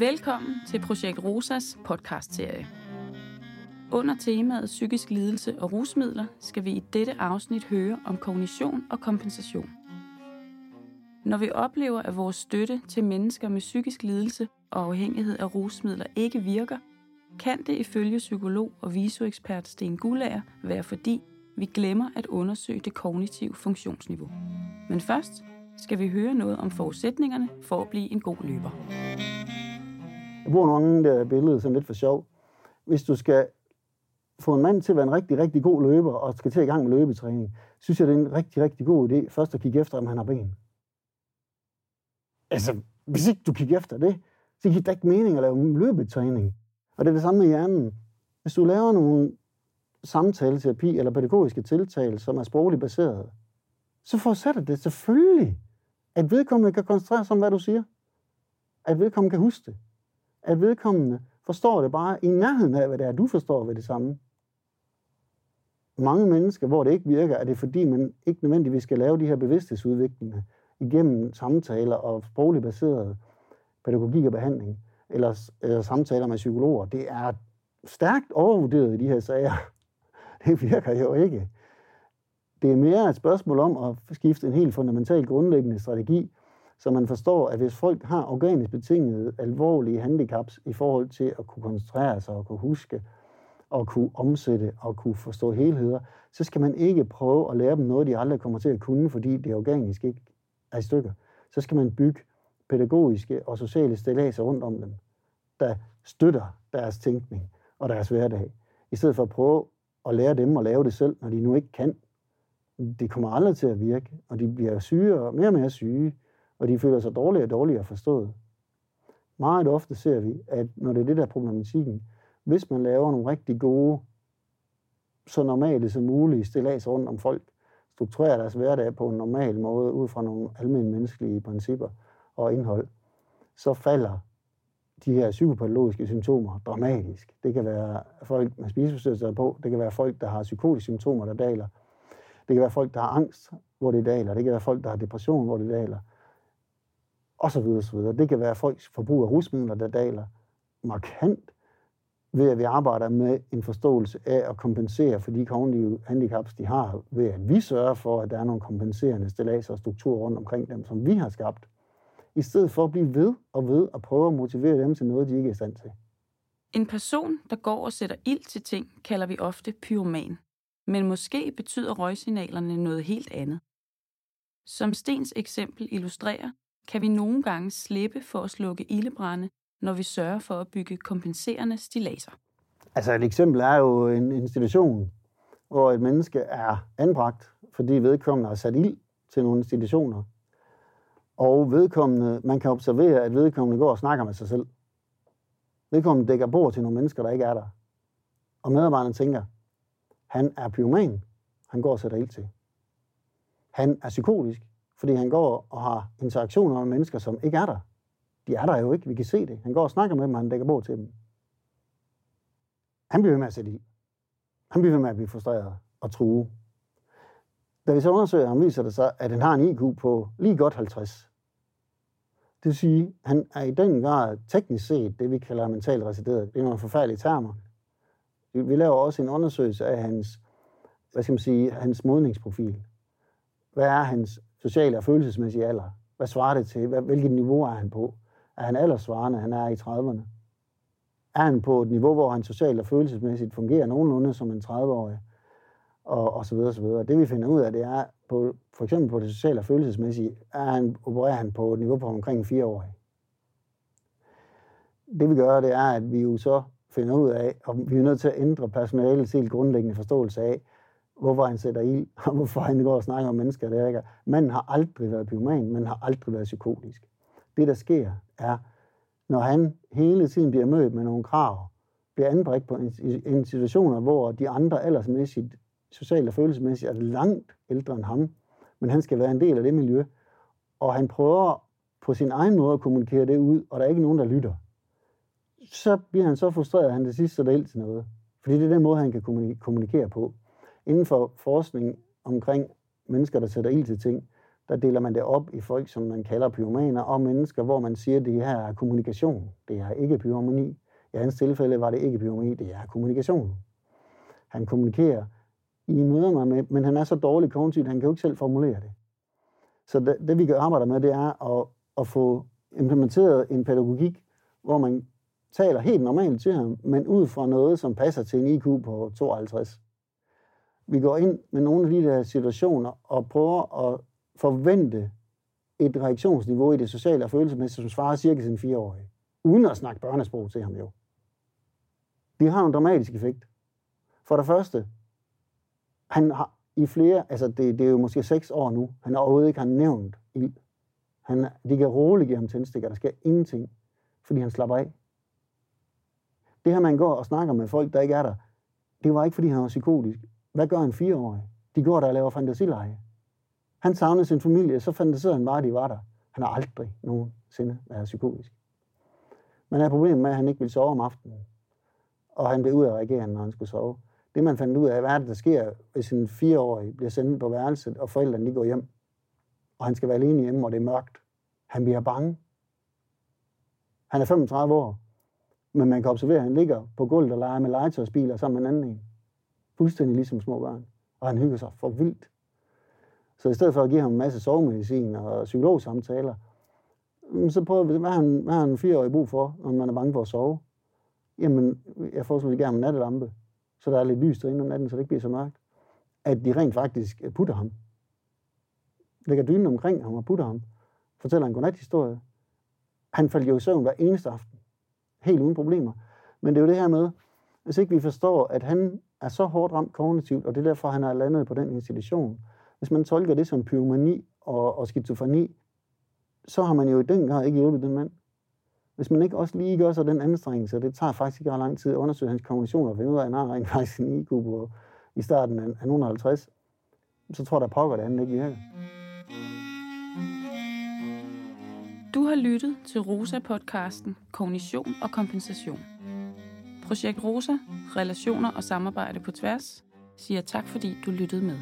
Velkommen til Projekt Rosas podcastserie. Under temaet psykisk lidelse og rusmidler skal vi i dette afsnit høre om kognition og kompensation. Når vi oplever, at vores støtte til mennesker med psykisk lidelse og afhængighed af rusmidler ikke virker, kan det ifølge psykolog og visoekspert Sten Gullager være fordi, vi glemmer at undersøge det kognitive funktionsniveau. Men først skal vi høre noget om forudsætningerne for at blive en god løber. Jeg bruger nogle gange der billede sådan lidt for sjov. Hvis du skal få en mand til at være en rigtig, rigtig god løber, og skal til i gang med løbetræning, synes jeg, det er en rigtig, rigtig god idé først at kigge efter, om han har ben. Altså, hvis ikke du kigger efter det, så giver det ikke mening at lave løbetræning. Og det er det samme med hjernen. Hvis du laver nogle samtaleterapi eller pædagogiske tiltag, som er sprogligt baseret, så forudsætter det selvfølgelig, at vedkommende kan koncentrere sig om, hvad du siger. At vedkommende kan huske det. At vedkommende forstår det bare i nærheden af, hvad det er, du forstår ved det samme. Mange mennesker, hvor det ikke virker, er det fordi, man ikke nødvendigvis skal lave de her bevidsthedsudviklinger igennem samtaler og sprogligt baseret pædagogik og behandling, eller, eller samtaler med psykologer. Det er stærkt overvurderet i de her sager. Det virker jo ikke. Det er mere et spørgsmål om at skifte en helt fundamental grundlæggende strategi, så man forstår, at hvis folk har organisk betingede alvorlige handicaps i forhold til at kunne koncentrere sig og kunne huske og kunne omsætte og kunne forstå helheder, så skal man ikke prøve at lære dem noget, de aldrig kommer til at kunne, fordi det organisk ikke er i stykker. Så skal man bygge pædagogiske og sociale stilladser rundt om dem, der støtter deres tænkning og deres hverdag, i stedet for at prøve at lære dem at lave det selv, når de nu ikke kan. Det kommer aldrig til at virke, og de bliver syge og mere og mere syge, og de føler sig dårligere og dårligere forstået. Meget ofte ser vi, at når det er det der problematikken, hvis man laver nogle rigtig gode, så normale som muligt stillads rundt om folk, strukturerer deres hverdag på en normal måde, ud fra nogle almindelige menneskelige principper og indhold, så falder de her psykopatologiske symptomer dramatisk. Det kan være folk med spiseforstyrrelser på, det kan være folk, der har psykotiske symptomer, der daler. Det kan være folk, der har angst, hvor det daler. Det kan være folk, der har depression, hvor det daler. Og så videre, så videre. Det kan være folks forbrug af rusmidler, der daler markant ved at vi arbejder med en forståelse af at kompensere for de kognitive handicaps, de har, ved at vi sørger for, at der er nogle kompenserende stilladser og strukturer rundt omkring dem, som vi har skabt, i stedet for at blive ved og ved at prøve at motivere dem til noget, de ikke er i stand til. En person, der går og sætter ild til ting, kalder vi ofte pyroman. Men måske betyder røgsignalerne noget helt andet. Som Stens eksempel illustrerer, kan vi nogle gange slippe for at slukke ildebrænde, når vi sørger for at bygge kompenserende stilaser. Altså et eksempel er jo en institution, hvor et menneske er anbragt, fordi vedkommende har sat ild til nogle institutioner. Og vedkommende, man kan observere, at vedkommende går og snakker med sig selv. Vedkommende dækker bord til nogle mennesker, der ikke er der. Og medarbejderen tænker, han er pyroman. Han går og sætter ild til. Han er psykotisk, fordi han går og har interaktioner med mennesker, som ikke er der. De er der jo ikke, vi kan se det. Han går og snakker med dem, og han dækker bord til dem. Han bliver ved med at sætte i. Han bliver ved med at blive frustreret og true. Da vi så undersøger ham, viser det sig, at han har en IQ på lige godt 50. Det vil sige, at han er i den grad teknisk set det, vi kalder mentalt resideret. Det er nogle forfærdelige termer. Vi laver også en undersøgelse af hans, hvad skal man sige, hans modningsprofil. Hvad er hans sociale og følelsesmæssige alder? Hvad svarer det til? Hvilket niveau er han på? Er han aldersvarende? Han er i 30'erne. Er han på et niveau, hvor han socialt og følelsesmæssigt fungerer nogenlunde som en 30-årig? Og, og så videre, så videre. Det vi finder ud af, det er, på, for eksempel på det sociale og følelsesmæssige, er han, opererer han på et niveau på omkring 4 år. Det vi gør, det er, at vi jo så finder ud af, og vi er nødt til at ændre personalets helt grundlæggende forståelse af, hvorfor han sætter ild, og hvorfor han går og snakker om mennesker, der ikke. Manden har aldrig været pyroman, man har aldrig været psykotisk. Det, der sker, er, når han hele tiden bliver mødt med nogle krav, bliver anbragt på institutioner, hvor de andre aldersmæssigt, socialt og følelsesmæssigt, er langt ældre end ham, men han skal være en del af det miljø, og han prøver på sin egen måde at kommunikere det ud, og der er ikke nogen, der lytter. Så bliver han så frustreret, at han til sidst så det til noget. Fordi det er den måde, han kan kommunikere på. Inden for forskning omkring mennesker, der sætter ild til ting, der deler man det op i folk, som man kalder pyromaner, og mennesker, hvor man siger, at det her er kommunikation. Det er ikke pyromani. I hans tilfælde var det ikke pyromani, det er kommunikation. Han kommunikerer i møder mig med, men han er så dårlig kognitivt, han kan jo ikke selv formulere det. Så det, det vi kan arbejde med, det er at, at få implementeret en pædagogik, hvor man taler helt normalt til ham, men ud fra noget, som passer til en IQ på 52. Vi går ind med nogle af de der situationer og prøver at forvente et reaktionsniveau i det sociale og følelsesmæssige, som svarer cirka sin fireårige. Uden at snakke børnesprog til ham jo. Det har en dramatisk effekt. For det første, han har i flere, altså det, det er jo måske seks år nu, han overhovedet ikke har nævnt ild. Han, de kan roligt give ham tændstikker, der sker ingenting, fordi han slapper af. Det her, man går og snakker med folk, der ikke er der, det var ikke, fordi han var psykotisk. Hvad gør en fireårig? De går der og laver fantasileje. Han savnede sin familie, så fantaserede han bare, at de var der. Han har aldrig nogensinde været psykotisk. Men er problemet med, at han ikke vil sove om aftenen. Og han blev ud af regeringen, når han skulle sove. Det man fandt ud af, hvad er det, der sker, hvis en fireårig bliver sendt på værelset, og forældrene de går hjem, og han skal være alene hjemme, og det er mørkt. Han bliver bange. Han er 35 år, men man kan observere, at han ligger på gulvet og leger med legetøjsbiler sammen med en anden en. Fuldstændig ligesom små børn. Og han hygger sig for vildt. Så i stedet for at give ham en masse sovemedicin og psykologsamtaler, mm, så prøver vi, hvad har han, hvad har en fireårig brug for, når man er bange for at sove? Jamen, jeg foreslår gerne en nattelampe, så der er lidt lys derinde om natten, så det ikke bliver så mørkt. At de rent faktisk putter ham. Lægger dynen omkring ham og putter ham. Fortæller en godnathistorie. Han faldt jo i søvn hver eneste aften. Helt uden problemer. Men det er jo det her med, hvis ikke vi forstår, at han er så hårdt ramt kognitivt, og det er derfor, han er landet på den institution, hvis man tolker det som pyromani og, og skizofreni, så har man jo i den grad ikke hjulpet den mand. Hvis man ikke også lige gør sig den anstrengelse, og det tager faktisk ikke ret lang tid at undersøge hans kognition og finde ud af, at han har rent faktisk en IQ på, i starten af 150, så tror jeg, der pågår det andet ikke virker. Du har lyttet til Rosa-podcasten Kognition og Kompensation. Projekt Rosa, relationer og samarbejde på tværs, siger tak fordi du lyttede med.